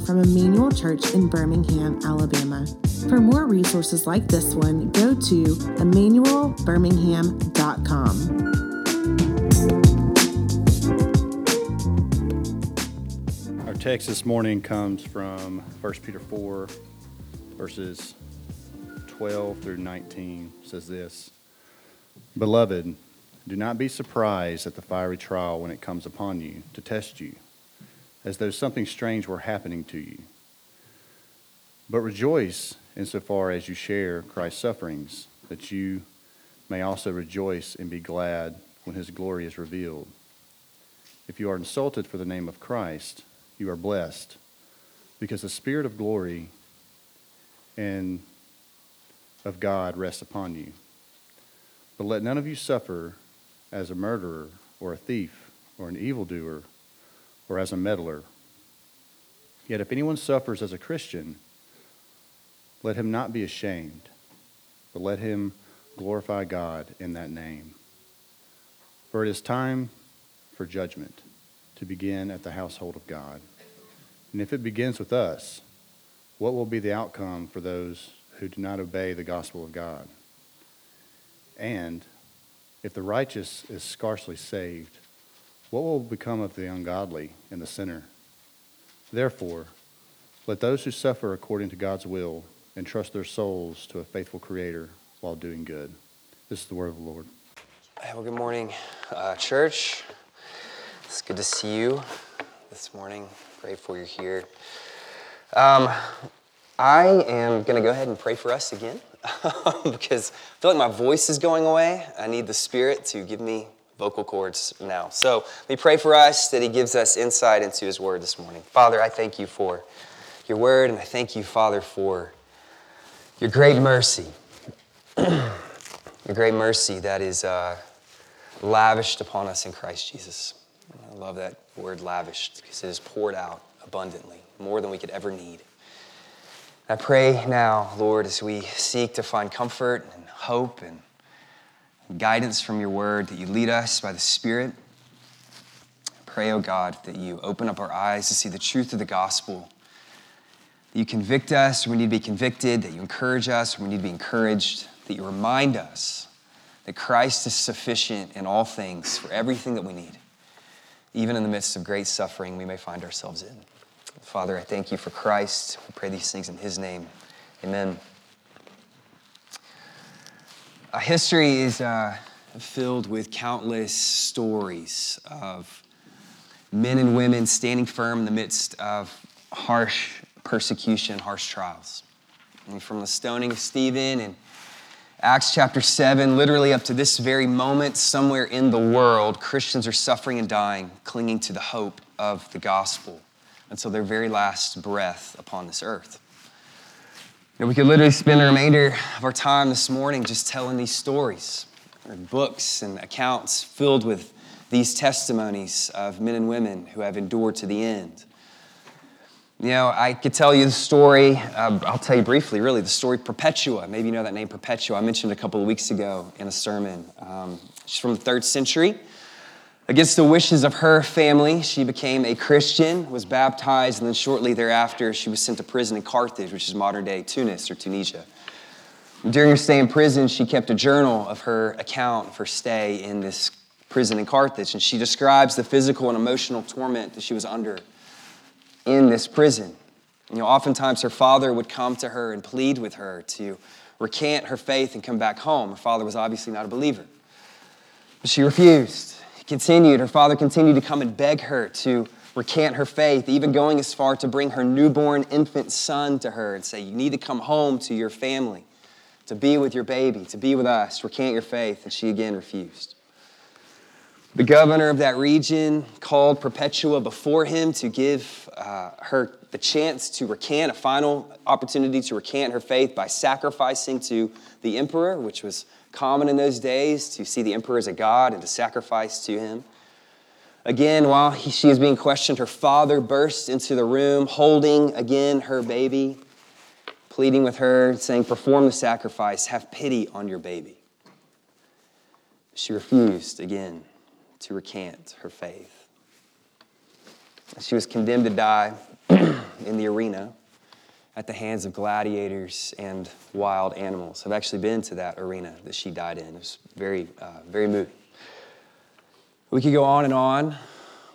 from Emmanuel Church in Birmingham, Alabama. For more resources like this one, go to emmanuelbirmingham.com. Our text this morning comes from 1 Peter 4, verses 12 through 19. It says this Beloved, do not be surprised at the fiery trial when it comes upon you to test you, as though something strange were happening to you. But rejoice insofar as you share Christ's sufferings, that you may also rejoice and be glad when his glory is revealed. If you are insulted for the name of Christ, you are blessed, because the Spirit of glory and of God rests upon you. But let none of you suffer as a murderer or a thief or an evildoer or as a meddler. Yet if anyone suffers as a Christian, let him not be ashamed, but let him glorify God in that name. For it is time for judgment to begin at the household of God. And if it begins with us, what will be the outcome for those who do not obey the gospel of God? And if the righteous is scarcely saved, what will become of the ungodly and the sinner? Therefore, let those who suffer according to God's will entrust their souls to a faithful Creator while doing good. This is the word of the Lord. Well, good morning, uh, church. It's good to see you this morning. Grateful you're here. Um, I am going to go ahead and pray for us again. because I feel like my voice is going away. I need the Spirit to give me vocal cords now. So me pray for us that He gives us insight into His Word this morning. Father, I thank you for your Word, and I thank you, Father, for your great mercy. your great mercy that is uh, lavished upon us in Christ Jesus. I love that word lavished because it is poured out abundantly, more than we could ever need. I pray now, Lord, as we seek to find comfort and hope and guidance from your word, that you lead us by the Spirit. Pray, oh God, that you open up our eyes to see the truth of the gospel. That you convict us when we need to be convicted, that you encourage us when we need to be encouraged, that you remind us that Christ is sufficient in all things for everything that we need, even in the midst of great suffering we may find ourselves in. Father, I thank you for Christ. We pray these things in his name. Amen. History is uh, filled with countless stories of men and women standing firm in the midst of harsh persecution, harsh trials. And from the stoning of Stephen and Acts chapter 7, literally up to this very moment, somewhere in the world, Christians are suffering and dying, clinging to the hope of the gospel until their very last breath upon this earth. Know, we could literally spend the remainder of our time this morning just telling these stories, or books and accounts filled with these testimonies of men and women who have endured to the end. You know, I could tell you the story, uh, I'll tell you briefly, really, the story Perpetua. Maybe you know that name, Perpetua. I mentioned a couple of weeks ago in a sermon. Um, she's from the third century. Against the wishes of her family, she became a Christian, was baptized, and then shortly thereafter, she was sent to prison in Carthage, which is modern day Tunis or Tunisia. During her stay in prison, she kept a journal of her account of her stay in this prison in Carthage, and she describes the physical and emotional torment that she was under in this prison. You know, oftentimes her father would come to her and plead with her to recant her faith and come back home. Her father was obviously not a believer. But she refused continued, her father continued to come and beg her to recant her faith, even going as far to bring her newborn infant son to her and say, You need to come home to your family, to be with your baby, to be with us, recant your faith. And she again refused. The governor of that region called Perpetua before him to give uh, her the chance to recant, a final opportunity to recant her faith by sacrificing to the emperor, which was common in those days to see the emperor as a god and to sacrifice to him. Again, while he, she is being questioned, her father bursts into the room, holding again her baby, pleading with her, saying, Perform the sacrifice, have pity on your baby. She refused again to recant her faith. She was condemned to die in the arena at the hands of gladiators and wild animals. I've actually been to that arena that she died in. It was very, uh, very moving. We could go on and on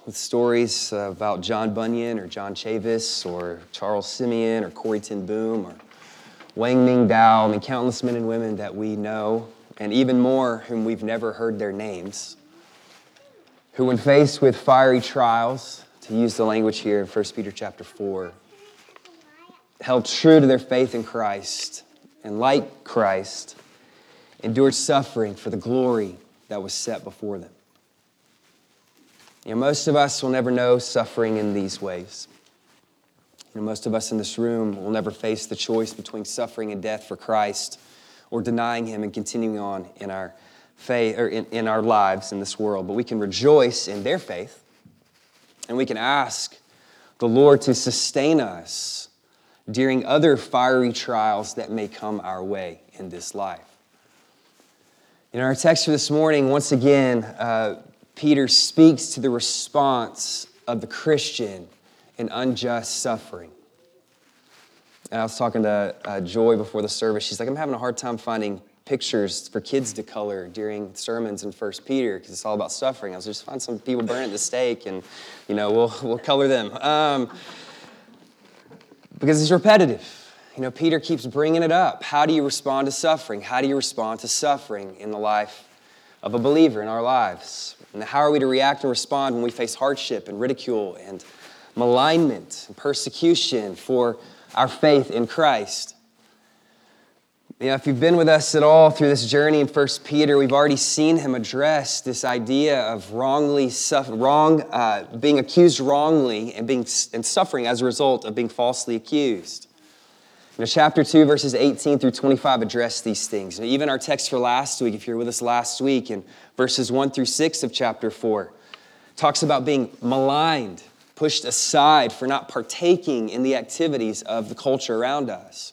with stories about John Bunyan or John Chavis or Charles Simeon or Corrie ten Boom or Wang Ming Dao. I mean, countless men and women that we know, and even more whom we've never heard their names, who, when faced with fiery trials, to use the language here in 1 Peter chapter 4, held true to their faith in Christ and, like Christ, endured suffering for the glory that was set before them. You know, most of us will never know suffering in these ways. You know, most of us in this room will never face the choice between suffering and death for Christ or denying Him and continuing on in our faith or in, in our lives in this world. But we can rejoice in their faith and we can ask the Lord to sustain us during other fiery trials that may come our way in this life. In our text for this morning, once again, uh, Peter speaks to the response of the Christian in unjust suffering. And I was talking to uh, Joy before the service. She's like, I'm having a hard time finding pictures for kids to color during sermons in First Peter because it's all about suffering. I was just find some people burning at the stake, and you know we'll we'll color them um, because it's repetitive. You know, Peter keeps bringing it up. How do you respond to suffering? How do you respond to suffering in the life of a believer in our lives? And how are we to react and respond when we face hardship and ridicule and malignment and persecution for our faith in Christ? You know, if you've been with us at all through this journey in 1 Peter, we've already seen him address this idea of wrongly suffer, wrong, uh, being accused wrongly and, being, and suffering as a result of being falsely accused. You know, chapter 2, verses 18 through 25 address these things. Even our text for last week, if you're with us last week, in verses 1 through 6 of chapter 4, talks about being maligned, pushed aside for not partaking in the activities of the culture around us.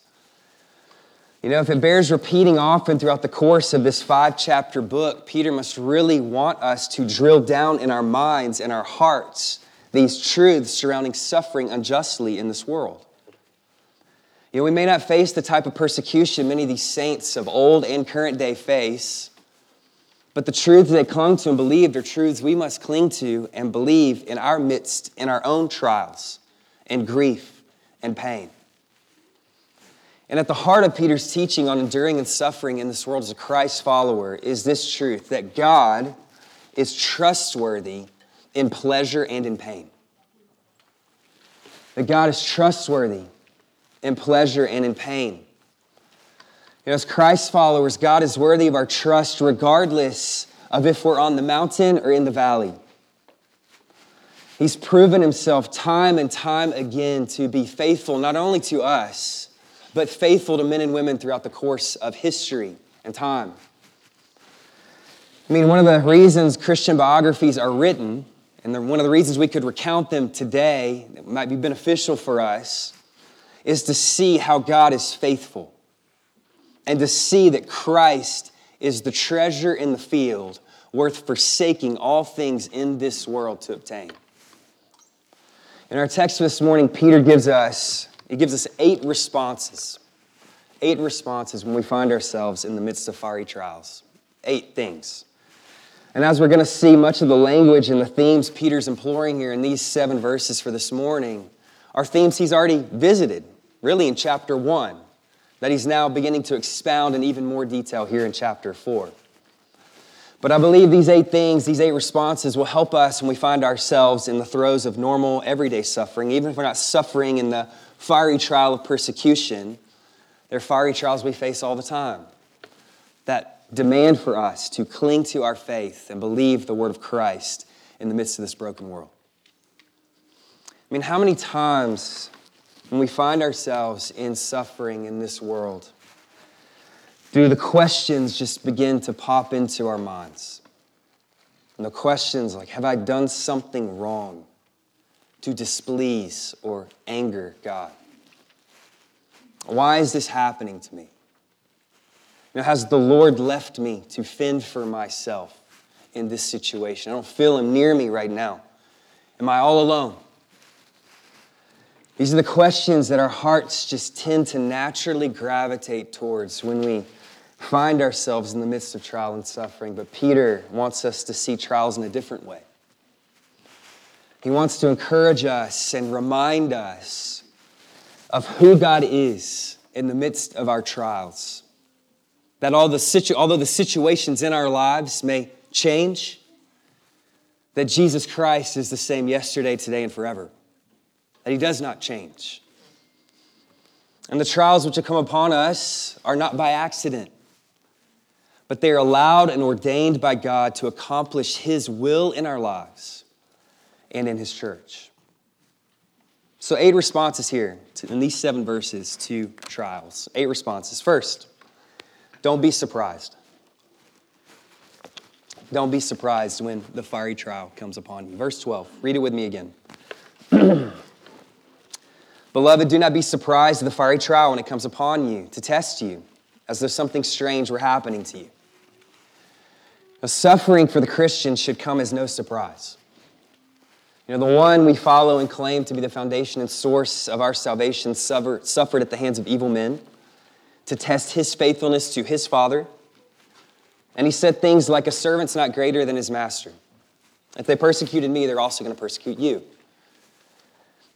You know, if it bears repeating often throughout the course of this five chapter book, Peter must really want us to drill down in our minds and our hearts these truths surrounding suffering unjustly in this world. You know, we may not face the type of persecution many of these saints of old and current day face, but the truths they clung to and believed are truths we must cling to and believe in our midst, in our own trials and grief and pain. And at the heart of Peter's teaching on enduring and suffering in this world as a Christ follower is this truth that God is trustworthy in pleasure and in pain. That God is trustworthy in pleasure and in pain. You know, as Christ followers, God is worthy of our trust regardless of if we're on the mountain or in the valley. He's proven himself time and time again to be faithful not only to us, but faithful to men and women throughout the course of history and time. I mean, one of the reasons Christian biographies are written, and one of the reasons we could recount them today that might be beneficial for us, is to see how God is faithful and to see that Christ is the treasure in the field worth forsaking all things in this world to obtain. In our text this morning, Peter gives us, he gives us eight responses. Eight responses when we find ourselves in the midst of fiery trials. Eight things. And as we're going to see, much of the language and the themes Peter's imploring here in these seven verses for this morning are themes he's already visited really in chapter 1, that he's now beginning to expound in even more detail here in chapter 4. But I believe these eight things, these eight responses, will help us when we find ourselves in the throes of normal, everyday suffering, even if we're not suffering in the fiery trial of persecution. There are fiery trials we face all the time that demand for us to cling to our faith and believe the word of Christ in the midst of this broken world. I mean, how many times when we find ourselves in suffering in this world, do the questions just begin to pop into our minds? And the questions like, have I done something wrong to displease or anger God? Why is this happening to me? Know, has the Lord left me to fend for myself in this situation? I don't feel Him near me right now. Am I all alone? These are the questions that our hearts just tend to naturally gravitate towards when we find ourselves in the midst of trial and suffering. But Peter wants us to see trials in a different way. He wants to encourage us and remind us of who God is in the midst of our trials. That all the situ- although the situations in our lives may change, that Jesus Christ is the same yesterday, today, and forever. That he does not change. And the trials which have come upon us are not by accident, but they are allowed and ordained by God to accomplish his will in our lives and in his church. So, eight responses here to, in these seven verses to trials. Eight responses. First, don't be surprised. Don't be surprised when the fiery trial comes upon you. Verse 12, read it with me again. Beloved, do not be surprised at the fiery trial when it comes upon you to test you, as though something strange were happening to you. Now, suffering for the Christian should come as no surprise. You know, the one we follow and claim to be the foundation and source of our salvation suffered at the hands of evil men to test his faithfulness to his Father and he said things like, A servant's not greater than his master. If they persecuted me, they're also going to persecute you.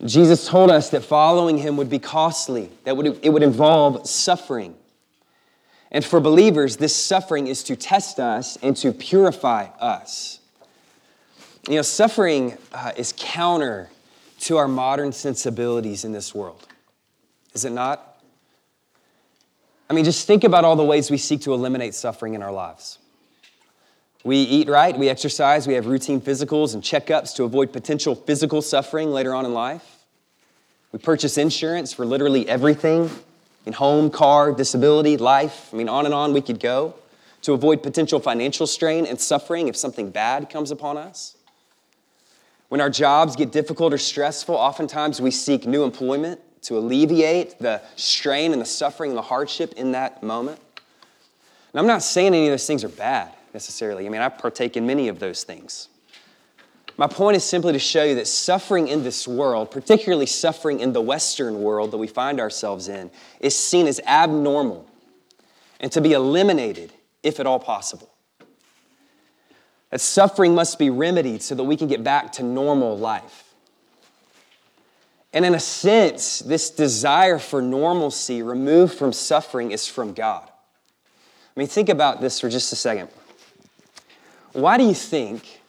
Jesus told us that following him would be costly, that would, it would involve suffering. And for believers, this suffering is to test us and to purify us. You know, suffering uh, is counter to our modern sensibilities in this world, is it not? I mean, just think about all the ways we seek to eliminate suffering in our lives. We eat right, we exercise, we have routine physicals and checkups to avoid potential physical suffering later on in life. We purchase insurance for literally everything in home, car, disability, life. I mean, on and on we could go to avoid potential financial strain and suffering if something bad comes upon us. When our jobs get difficult or stressful, oftentimes we seek new employment to alleviate the strain and the suffering and the hardship in that moment. And I'm not saying any of those things are bad necessarily. I mean, I partake in many of those things. My point is simply to show you that suffering in this world, particularly suffering in the Western world that we find ourselves in, is seen as abnormal and to be eliminated if at all possible. That suffering must be remedied so that we can get back to normal life. And in a sense, this desire for normalcy removed from suffering is from God. I mean, think about this for just a second. Why do you think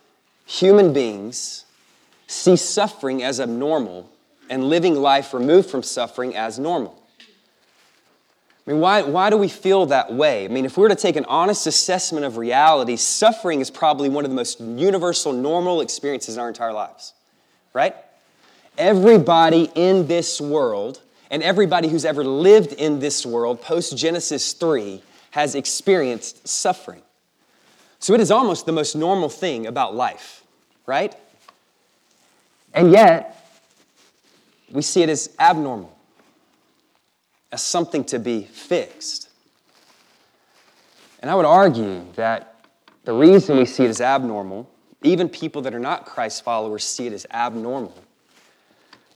human beings see suffering as abnormal and living life removed from suffering as normal? I mean, why, why do we feel that way? I mean, if we were to take an honest assessment of reality, suffering is probably one of the most universal, normal experiences in our entire lives, right? Everybody in this world and everybody who's ever lived in this world post Genesis 3 has experienced suffering. So it is almost the most normal thing about life, right? And yet, we see it as abnormal, as something to be fixed. And I would argue that the reason we see it as abnormal, even people that are not Christ followers see it as abnormal,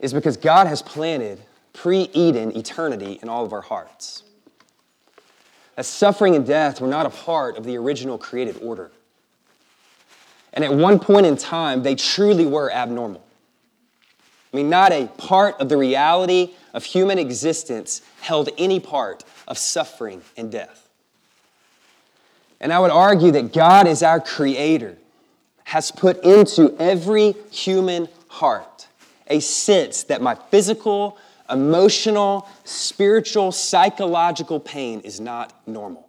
is because God has planted pre Eden eternity in all of our hearts. That suffering and death were not a part of the original created order. And at one point in time, they truly were abnormal. I mean, not a part of the reality of human existence held any part of suffering and death. And I would argue that God, as our creator, has put into every human heart a sense that my physical, emotional, spiritual, psychological pain is not normal.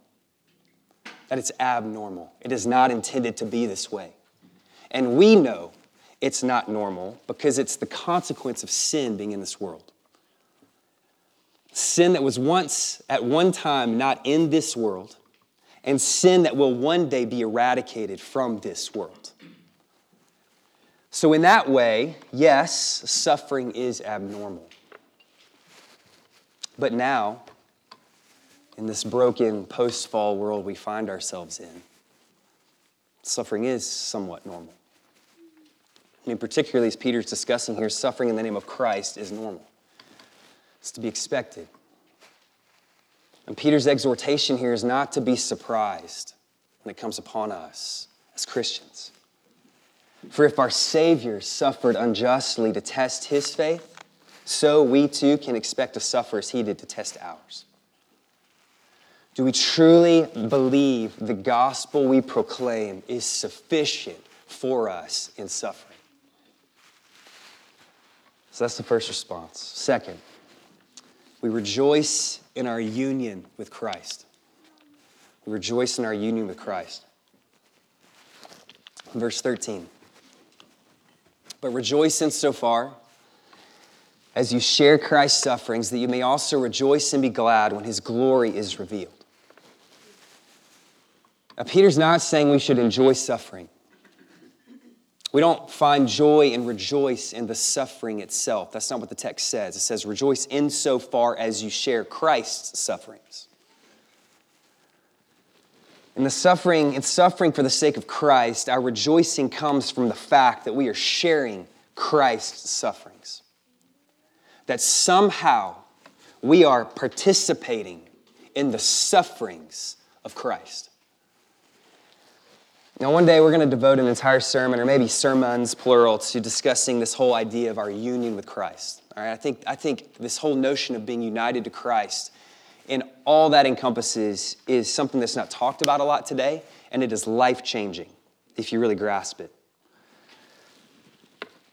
That it's abnormal. It is not intended to be this way. And we know it's not normal because it's the consequence of sin being in this world. Sin that was once, at one time, not in this world, and sin that will one day be eradicated from this world. So, in that way, yes, suffering is abnormal. But now, in this broken post fall world we find ourselves in, suffering is somewhat normal. I mean, particularly as Peter's discussing here, suffering in the name of Christ is normal. It's to be expected. And Peter's exhortation here is not to be surprised when it comes upon us as Christians. For if our Savior suffered unjustly to test his faith, so we too can expect to suffer as he did to test ours. Do we truly believe the gospel we proclaim is sufficient for us in suffering? So that's the first response. Second, we rejoice in our union with Christ. We rejoice in our union with Christ. Verse 13. But rejoice insofar as you share Christ's sufferings, that you may also rejoice and be glad when his glory is revealed. Now, Peter's not saying we should enjoy suffering. We don't find joy and rejoice in the suffering itself. That's not what the text says. It says, rejoice insofar as you share Christ's sufferings. In the suffering, in suffering for the sake of Christ, our rejoicing comes from the fact that we are sharing Christ's sufferings. That somehow we are participating in the sufferings of Christ. Now, one day we're going to devote an entire sermon, or maybe sermons, plural, to discussing this whole idea of our union with Christ. All right, I think, I think this whole notion of being united to Christ and all that encompasses is something that's not talked about a lot today, and it is life changing if you really grasp it.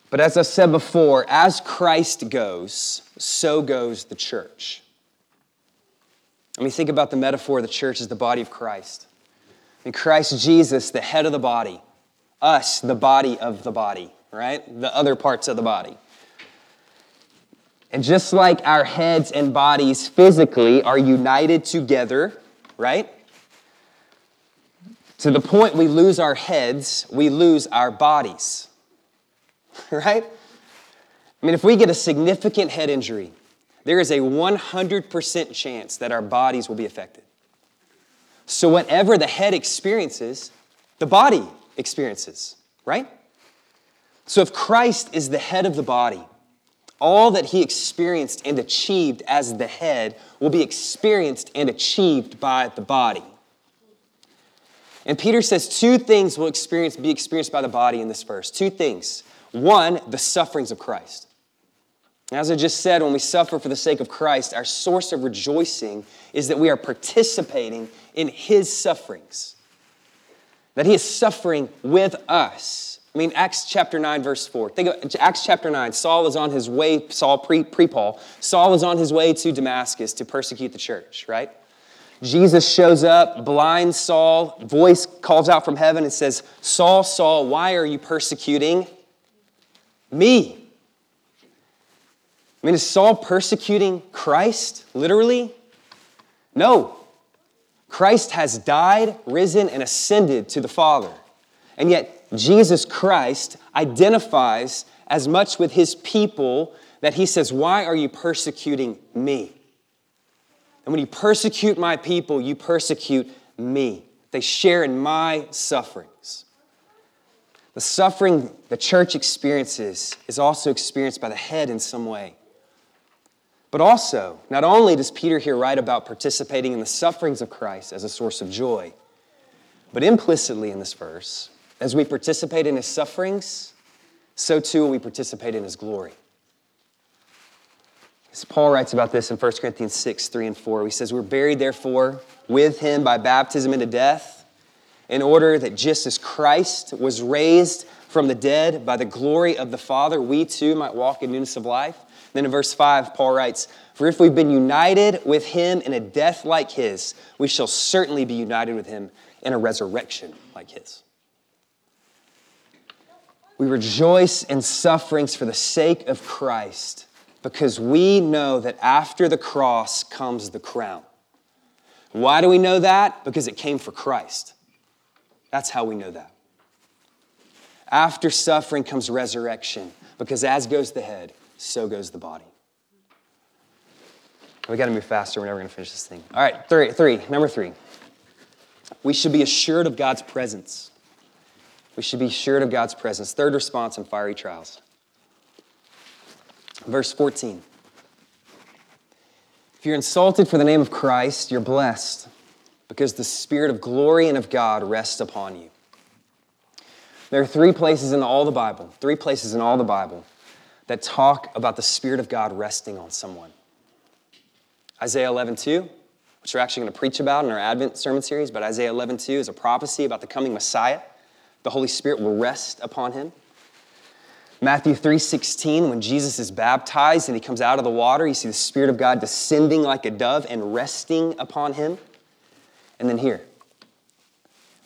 But as I said before, as Christ goes, so goes the church. I mean, think about the metaphor the church as the body of Christ. In Christ Jesus, the head of the body, us, the body of the body, right? The other parts of the body. And just like our heads and bodies physically are united together, right? To the point we lose our heads, we lose our bodies, right? I mean, if we get a significant head injury, there is a 100% chance that our bodies will be affected. So, whatever the head experiences, the body experiences, right? So, if Christ is the head of the body, all that he experienced and achieved as the head will be experienced and achieved by the body. And Peter says two things will experience, be experienced by the body in this verse. Two things. One, the sufferings of Christ. As I just said, when we suffer for the sake of Christ, our source of rejoicing is that we are participating in his sufferings, that he is suffering with us. I mean, Acts chapter 9, verse 4. Think of Acts chapter 9. Saul is on his way, Saul pre Paul, Saul is on his way to Damascus to persecute the church, right? Jesus shows up, blind Saul, voice calls out from heaven and says, Saul, Saul, why are you persecuting me? I mean, is Saul persecuting Christ, literally? No. Christ has died, risen, and ascended to the Father. And yet, Jesus Christ identifies as much with his people that he says, Why are you persecuting me? And when you persecute my people, you persecute me. They share in my sufferings. The suffering the church experiences is also experienced by the head in some way. But also, not only does Peter here write about participating in the sufferings of Christ as a source of joy, but implicitly in this verse, as we participate in his sufferings, so too will we participate in his glory. As Paul writes about this in 1 Corinthians 6, 3 and 4. He says, We're buried, therefore, with him by baptism into death, in order that just as Christ was raised from the dead by the glory of the Father, we too might walk in newness of life. Then in verse 5, Paul writes, For if we've been united with him in a death like his, we shall certainly be united with him in a resurrection like his. We rejoice in sufferings for the sake of Christ because we know that after the cross comes the crown. Why do we know that? Because it came for Christ. That's how we know that. After suffering comes resurrection because as goes the head, so goes the body. We got to move faster. We're never going to finish this thing. All right, three, three. Number three. We should be assured of God's presence. We should be assured of God's presence. Third response in fiery trials. Verse 14. If you're insulted for the name of Christ, you're blessed because the Spirit of glory and of God rests upon you. There are three places in all the Bible, three places in all the Bible that talk about the Spirit of God resting on someone. Isaiah 11, 2, which we're actually going to preach about in our Advent sermon series, but Isaiah 11, 2 is a prophecy about the coming Messiah. The Holy Spirit will rest upon him. Matthew 3:16 when Jesus is baptized and he comes out of the water, you see the spirit of God descending like a dove and resting upon him. And then here,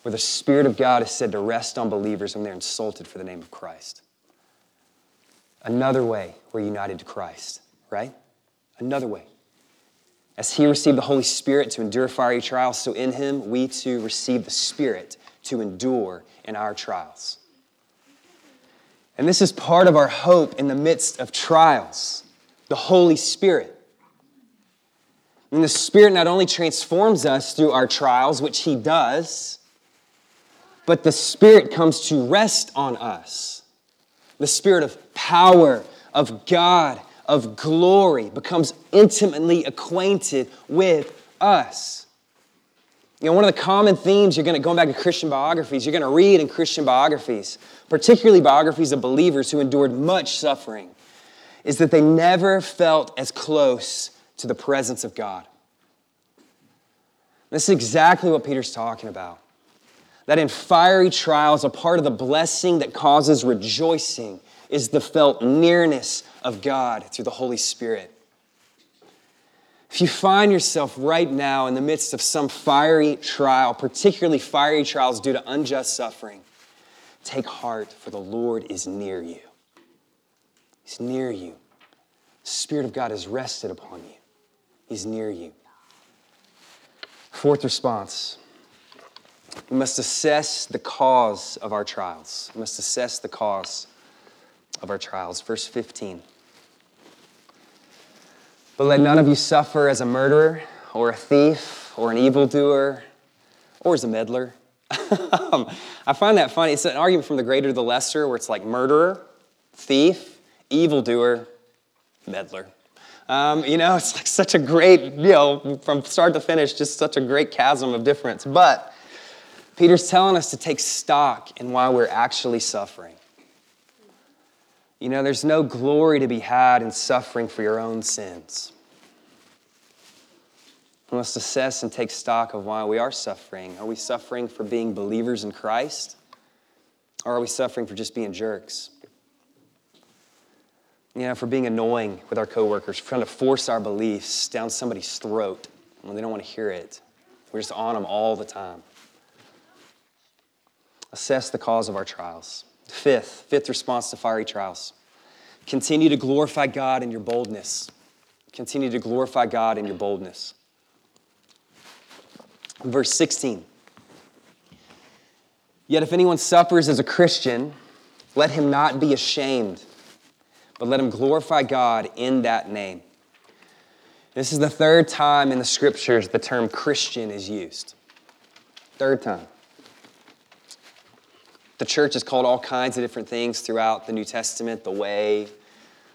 where the spirit of God is said to rest on believers when they're insulted for the name of Christ. Another way we're united to Christ, right? Another way. As he received the Holy Spirit to endure fiery trials, so in him we too receive the Spirit to endure in our trials. And this is part of our hope in the midst of trials the Holy Spirit. And the Spirit not only transforms us through our trials, which He does, but the Spirit comes to rest on us. The Spirit of power, of God, of glory becomes intimately acquainted with us. You know, one of the common themes you're going to, going back to Christian biographies, you're going to read in Christian biographies, particularly biographies of believers who endured much suffering, is that they never felt as close to the presence of God. This is exactly what Peter's talking about. That in fiery trials, a part of the blessing that causes rejoicing is the felt nearness of God through the Holy Spirit. If you find yourself right now in the midst of some fiery trial, particularly fiery trials due to unjust suffering, take heart, for the Lord is near you. He's near you. The Spirit of God has rested upon you, He's near you. Fourth response we must assess the cause of our trials. We must assess the cause of our trials. Verse 15. But let none of you suffer as a murderer or a thief or an evildoer or as a meddler. I find that funny. It's an argument from the greater to the lesser where it's like murderer, thief, evildoer, meddler. Um, you know, it's like such a great, you know, from start to finish, just such a great chasm of difference. But Peter's telling us to take stock in why we're actually suffering. You know, there's no glory to be had in suffering for your own sins. We must assess and take stock of why we are suffering. Are we suffering for being believers in Christ? Or are we suffering for just being jerks? You know, for being annoying with our coworkers, for trying to force our beliefs down somebody's throat when they don't want to hear it. We're just on them all the time. Assess the cause of our trials. Fifth, fifth response to fiery trials. Continue to glorify God in your boldness. Continue to glorify God in your boldness. Verse 16. Yet if anyone suffers as a Christian, let him not be ashamed, but let him glorify God in that name. This is the third time in the scriptures the term Christian is used. Third time. The church is called all kinds of different things throughout the New Testament the way,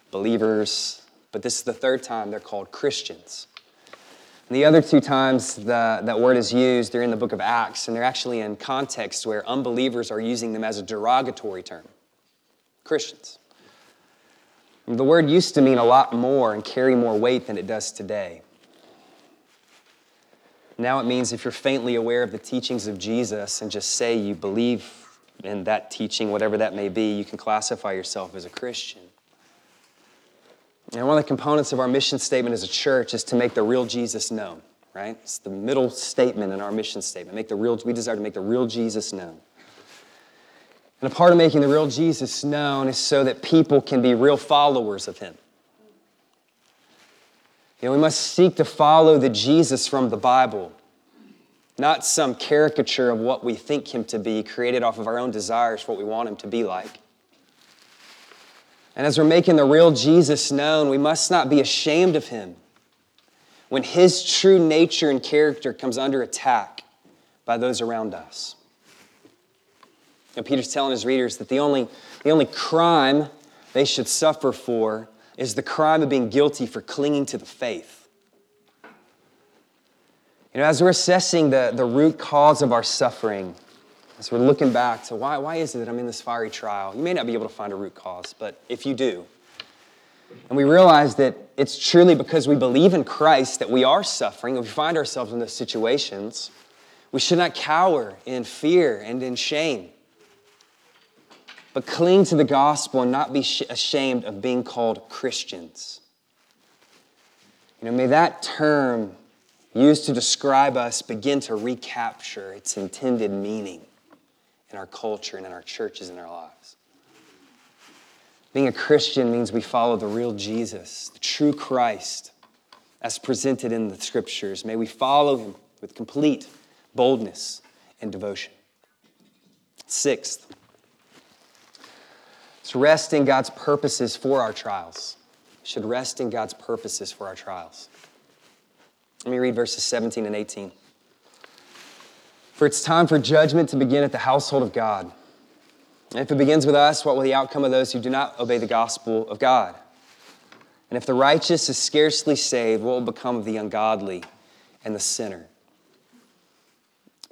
believers, but this is the third time they're called Christians. And the other two times the, that word is used, they're in the book of Acts, and they're actually in contexts where unbelievers are using them as a derogatory term Christians. The word used to mean a lot more and carry more weight than it does today. Now it means if you're faintly aware of the teachings of Jesus and just say you believe in that teaching, whatever that may be, you can classify yourself as a Christian. And one of the components of our mission statement as a church is to make the real Jesus known, right? It's the middle statement in our mission statement. Make the real, we desire to make the real Jesus known. And a part of making the real Jesus known is so that people can be real followers of him. You know, we must seek to follow the Jesus from the Bible not some caricature of what we think him to be, created off of our own desires for what we want him to be like. And as we're making the real Jesus known, we must not be ashamed of him when his true nature and character comes under attack by those around us. And Peter's telling his readers that the only, the only crime they should suffer for is the crime of being guilty for clinging to the faith. You know, as we're assessing the, the root cause of our suffering, as we're looking back to why, why is it that I'm in this fiery trial, you may not be able to find a root cause, but if you do, and we realize that it's truly because we believe in Christ that we are suffering and we find ourselves in those situations, we should not cower in fear and in shame, but cling to the gospel and not be ashamed of being called Christians. You know, may that term used to describe us begin to recapture its intended meaning in our culture and in our churches and our lives. Being a Christian means we follow the real Jesus, the true Christ, as presented in the scriptures. May we follow him with complete boldness and devotion. Sixth, to rest in God's purposes for our trials. We should rest in God's purposes for our trials. Let me read verses 17 and 18. For it's time for judgment to begin at the household of God. And if it begins with us, what will the outcome of those who do not obey the gospel of God? And if the righteous is scarcely saved, what will become of the ungodly and the sinner?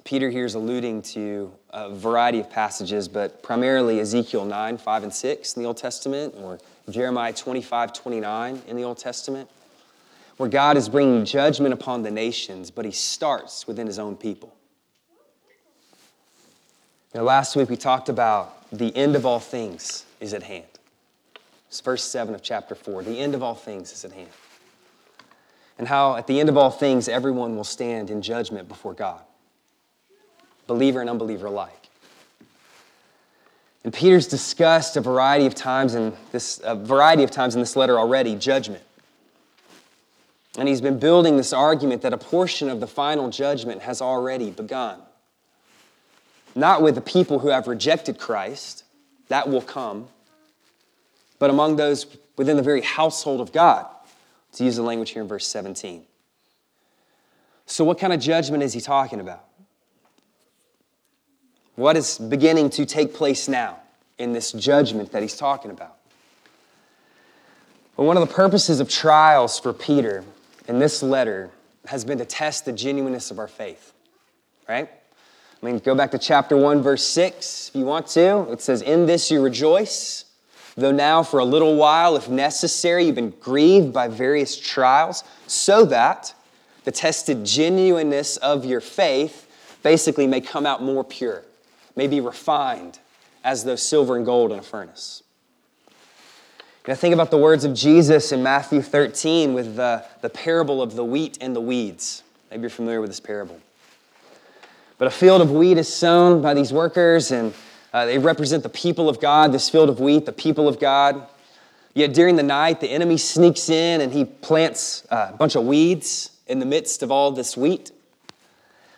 Peter here is alluding to a variety of passages, but primarily Ezekiel 9, 5, and 6 in the Old Testament, or Jeremiah 25, 29 in the Old Testament, where God is bringing judgment upon the nations, but he starts within his own people. Now, last week we talked about the end of all things is at hand. It's verse 7 of chapter 4. The end of all things is at hand. And how at the end of all things, everyone will stand in judgment before God, believer and unbeliever alike. And Peter's discussed a variety of times in this a variety of times in this letter already judgment. And he's been building this argument that a portion of the final judgment has already begun not with the people who have rejected Christ, that will come, but among those within the very household of God, to use the language here in verse 17. So, what kind of judgment is he talking about? What is beginning to take place now in this judgment that he's talking about? Well, one of the purposes of trials for Peter in this letter has been to test the genuineness of our faith, right? I mean, go back to chapter 1, verse 6 if you want to. It says, In this you rejoice, though now for a little while, if necessary, you've been grieved by various trials, so that the tested genuineness of your faith basically may come out more pure, may be refined as though silver and gold in a furnace. You know, think about the words of Jesus in Matthew 13 with the, the parable of the wheat and the weeds. Maybe you're familiar with this parable. But a field of wheat is sown by these workers, and uh, they represent the people of God, this field of wheat, the people of God. Yet during the night, the enemy sneaks in and he plants a bunch of weeds in the midst of all this wheat.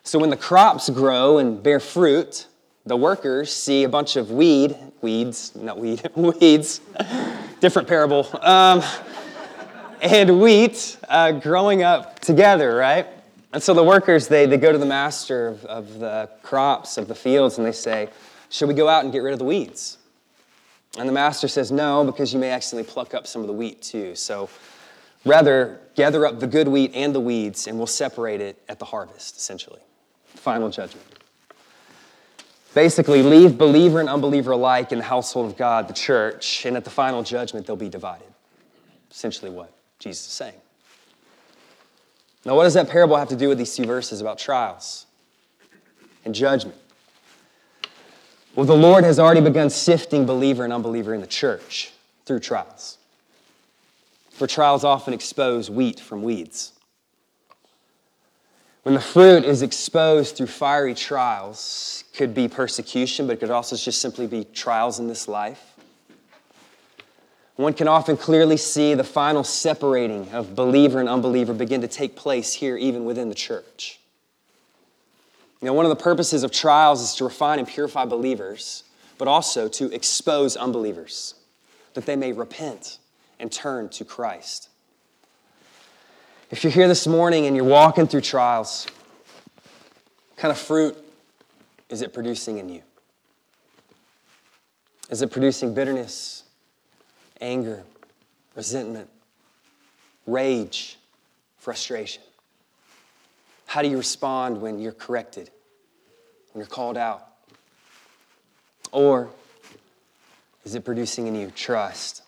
So when the crops grow and bear fruit, the workers see a bunch of weed, weeds, not weed, weeds, different parable, um, and wheat uh, growing up together, right? And so the workers, they, they go to the master of, of the crops, of the fields, and they say, Should we go out and get rid of the weeds? And the master says, No, because you may accidentally pluck up some of the wheat too. So rather, gather up the good wheat and the weeds, and we'll separate it at the harvest, essentially. Final judgment. Basically, leave believer and unbeliever alike in the household of God, the church, and at the final judgment, they'll be divided. Essentially, what Jesus is saying. Now, what does that parable have to do with these two verses about trials and judgment? Well, the Lord has already begun sifting believer and unbeliever in the church through trials. For trials often expose wheat from weeds. When the fruit is exposed through fiery trials, could be persecution, but it could also just simply be trials in this life one can often clearly see the final separating of believer and unbeliever begin to take place here, even within the church. You know, one of the purposes of trials is to refine and purify believers, but also to expose unbelievers, that they may repent and turn to Christ. If you're here this morning and you're walking through trials, what kind of fruit is it producing in you? Is it producing bitterness, anger, resentment, rage, frustration. How do you respond when you're corrected, when you're called out? Or is it producing in you trust,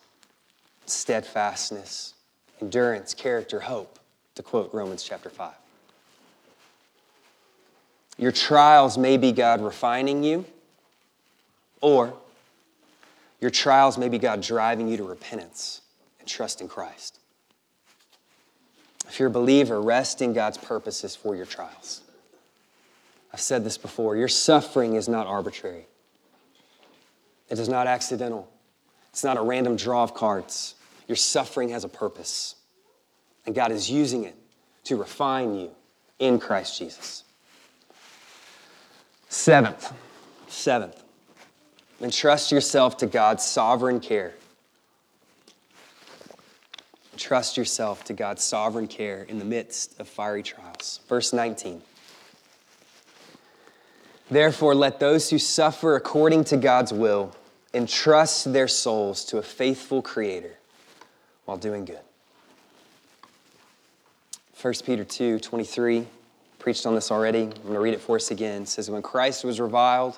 steadfastness, endurance, character, hope, to quote Romans chapter 5? Your trials may be God refining you, or your trials may be God driving you to repentance and trust in Christ. If you're a believer, rest in God's purposes for your trials. I've said this before your suffering is not arbitrary, it is not accidental, it's not a random draw of cards. Your suffering has a purpose, and God is using it to refine you in Christ Jesus. Seventh, seventh, entrust yourself to God's sovereign care. Trust yourself to God's sovereign care in the midst of fiery trials. Verse 19. Therefore, let those who suffer according to God's will entrust their souls to a faithful Creator while doing good. 1 Peter 2 23, preached on this already. I'm going to read it for us again. It says, When Christ was reviled,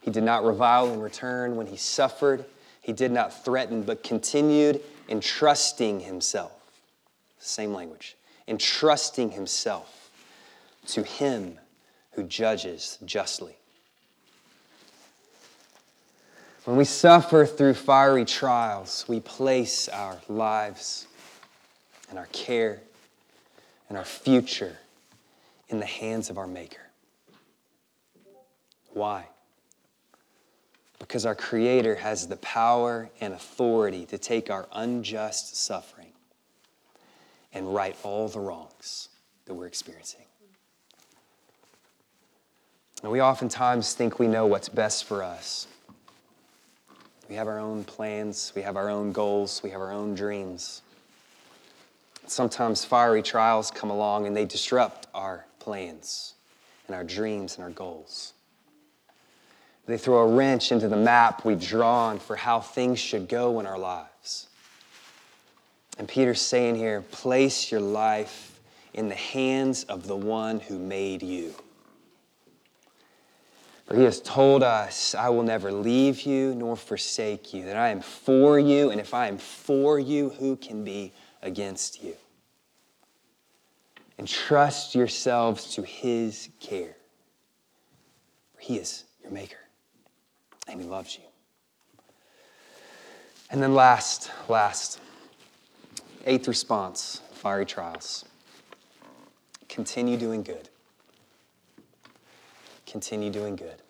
he did not revile in return. When he suffered, he did not threaten, but continued entrusting himself. Same language. Entrusting himself to him who judges justly. When we suffer through fiery trials, we place our lives and our care and our future in the hands of our Maker. Why? Because our Creator has the power and authority to take our unjust suffering and right all the wrongs that we're experiencing. And we oftentimes think we know what's best for us. We have our own plans, we have our own goals, we have our own dreams. Sometimes fiery trials come along and they disrupt our plans and our dreams and our goals. They throw a wrench into the map we've drawn for how things should go in our lives. And Peter's saying here place your life in the hands of the one who made you. For he has told us, I will never leave you nor forsake you, that I am for you, and if I am for you, who can be against you? Entrust yourselves to his care, for he is your maker, and he loves you. And then last, last, eighth response, fiery trials. Continue doing good continue doing good.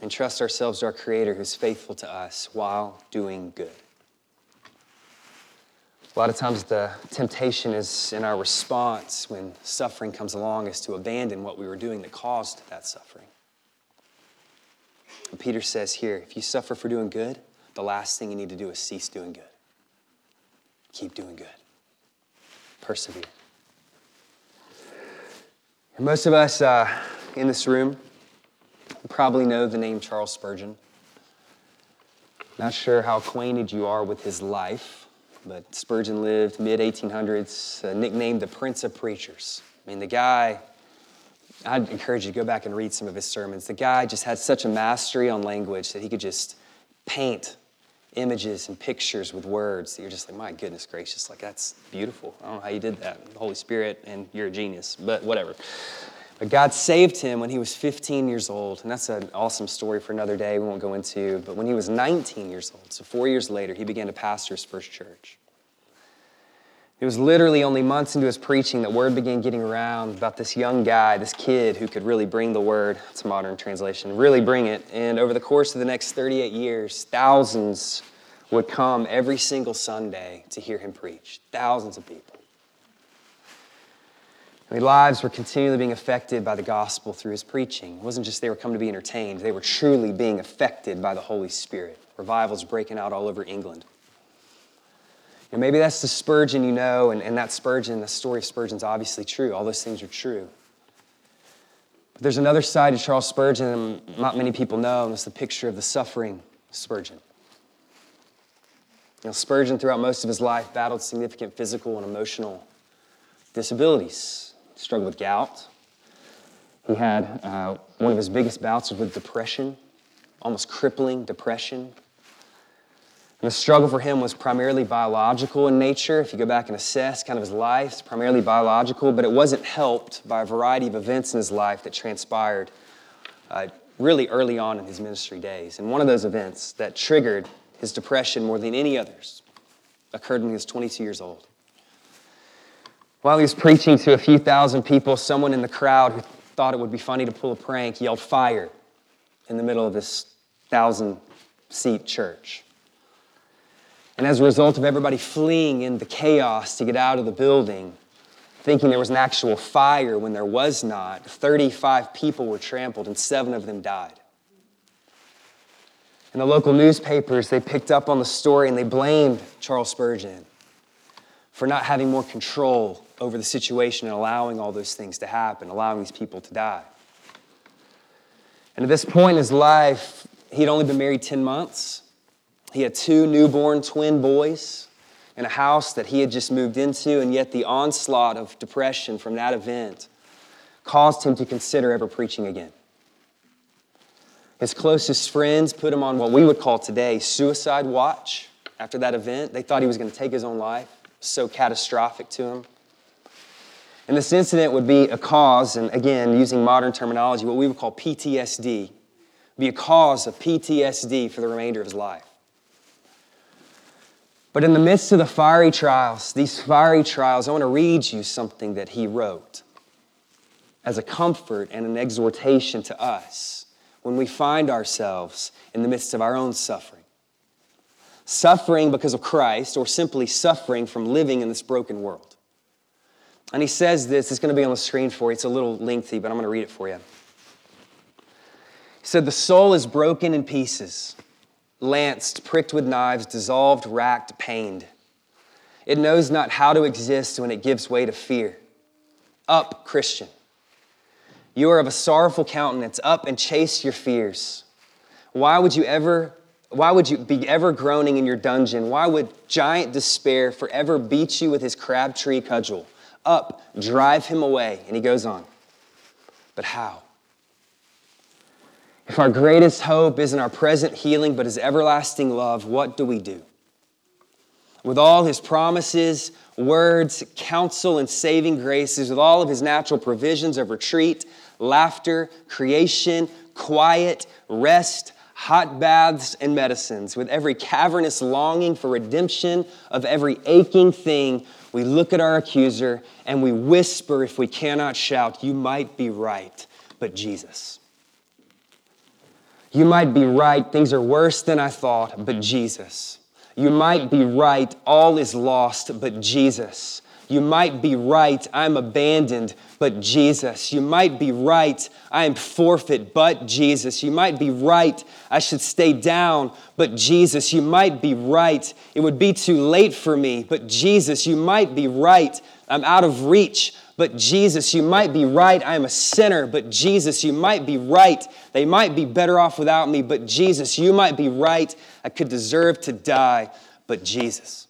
And trust ourselves to our Creator who's faithful to us while doing good. A lot of times, the temptation is in our response when suffering comes along is to abandon what we were doing that caused that suffering. And Peter says here if you suffer for doing good, the last thing you need to do is cease doing good. Keep doing good, persevere. And most of us uh, in this room probably know the name Charles Spurgeon. Not sure how acquainted you are with his life, but Spurgeon lived mid 1800s, uh, nicknamed the Prince of Preachers. I mean, the guy, I'd encourage you to go back and read some of his sermons. The guy just had such a mastery on language that he could just paint images and pictures with words that you're just like, my goodness gracious, like that's beautiful. I don't know how you did that. The Holy Spirit, and you're a genius, but whatever. But God saved him when he was 15 years old, and that's an awesome story for another day we won't go into. But when he was 19 years old, so four years later, he began to pastor his first church. It was literally only months into his preaching that word began getting around about this young guy, this kid who could really bring the word, it's a modern translation, really bring it. And over the course of the next 38 years, thousands would come every single Sunday to hear him preach. Thousands of people. I mean, lives were continually being affected by the gospel through his preaching. It wasn't just they were coming to be entertained, they were truly being affected by the Holy Spirit. Revivals breaking out all over England. And maybe that's the Spurgeon you know, and, and that Spurgeon, the story of Spurgeon's obviously true. All those things are true. But there's another side to Charles Spurgeon that not many people know, and it's the picture of the suffering Spurgeon. You know, Spurgeon, throughout most of his life, battled significant physical and emotional disabilities. Struggled with gout. He had uh, one of his biggest bouts with depression, almost crippling depression. And the struggle for him was primarily biological in nature. If you go back and assess kind of his life, it's primarily biological, but it wasn't helped by a variety of events in his life that transpired uh, really early on in his ministry days. And one of those events that triggered his depression more than any others occurred when he was 22 years old. While he was preaching to a few thousand people, someone in the crowd who thought it would be funny to pull a prank yelled fire in the middle of this thousand seat church. And as a result of everybody fleeing in the chaos to get out of the building, thinking there was an actual fire when there was not, 35 people were trampled and seven of them died. In the local newspapers, they picked up on the story and they blamed Charles Spurgeon for not having more control over the situation and allowing all those things to happen, allowing these people to die. And at this point in his life, he'd only been married 10 months. He had two newborn twin boys in a house that he had just moved into, and yet the onslaught of depression from that event caused him to consider ever preaching again. His closest friends put him on what we would call today suicide watch after that event. They thought he was going to take his own life, so catastrophic to him. And this incident would be a cause, and again, using modern terminology, what we would call PTSD, be a cause of PTSD for the remainder of his life. But in the midst of the fiery trials, these fiery trials, I want to read you something that he wrote as a comfort and an exhortation to us when we find ourselves in the midst of our own suffering. Suffering because of Christ, or simply suffering from living in this broken world. And he says this, it's going to be on the screen for you. It's a little lengthy, but I'm going to read it for you. He said, The soul is broken in pieces lanced, pricked with knives, dissolved, racked, pained. It knows not how to exist when it gives way to fear. Up, Christian. You are of a sorrowful countenance. Up and chase your fears. Why would you ever why would you be ever groaning in your dungeon? Why would giant despair forever beat you with his crabtree cudgel? Up, drive him away. And he goes on. But how? If our greatest hope isn't our present healing, but his everlasting love, what do we do? With all his promises, words, counsel, and saving graces, with all of his natural provisions of retreat, laughter, creation, quiet, rest, hot baths, and medicines, with every cavernous longing for redemption of every aching thing, we look at our accuser and we whisper, if we cannot shout, You might be right, but Jesus. You might be right, things are worse than I thought, but Jesus. You might be right, all is lost, but Jesus. You might be right, I'm abandoned, but Jesus. You might be right, I am forfeit, but Jesus. You might be right, I should stay down, but Jesus. You might be right, it would be too late for me, but Jesus. You might be right, I'm out of reach, but Jesus, you might be right. I am a sinner, but Jesus, you might be right. They might be better off without me, but Jesus, you might be right. I could deserve to die, but Jesus.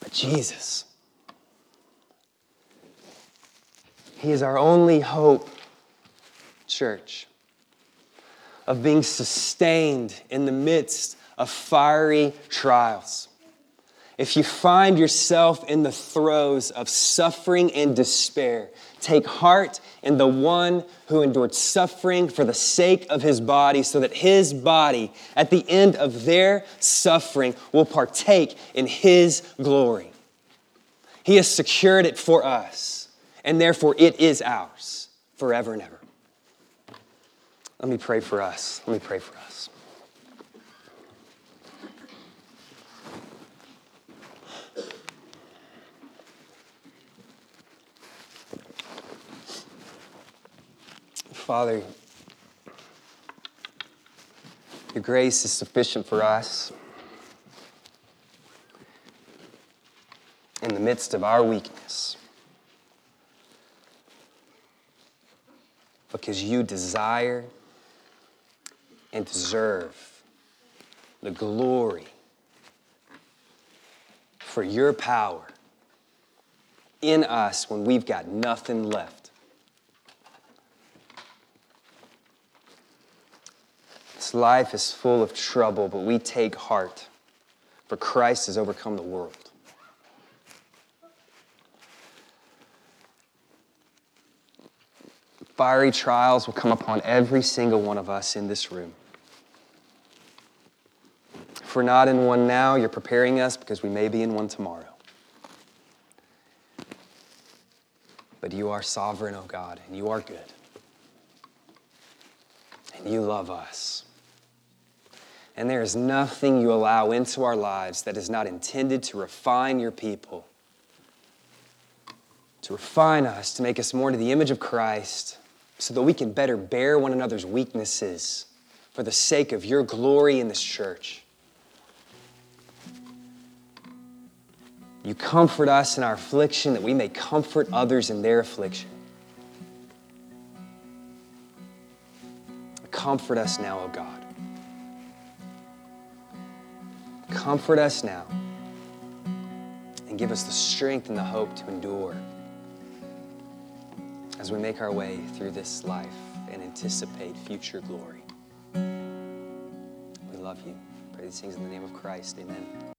But Jesus. He is our only hope, church, of being sustained in the midst of fiery trials if you find yourself in the throes of suffering and despair, take heart in the one who endured suffering for the sake of his body, so that his body, at the end of their suffering, will partake in his glory. He has secured it for us, and therefore it is ours forever and ever. Let me pray for us. Let me pray for us. Father, your grace is sufficient for us in the midst of our weakness. Because you desire and deserve the glory for your power in us when we've got nothing left. Life is full of trouble, but we take heart, for Christ has overcome the world. Fiery trials will come upon every single one of us in this room. If we're not in one now, you're preparing us because we may be in one tomorrow. But you are sovereign, O oh God, and you are good. And you love us. And there is nothing you allow into our lives that is not intended to refine your people, to refine us, to make us more to the image of Christ, so that we can better bear one another's weaknesses for the sake of your glory in this church. You comfort us in our affliction that we may comfort others in their affliction. Comfort us now, O oh God. Comfort us now and give us the strength and the hope to endure as we make our way through this life and anticipate future glory. We love you. Pray these things in the name of Christ. Amen.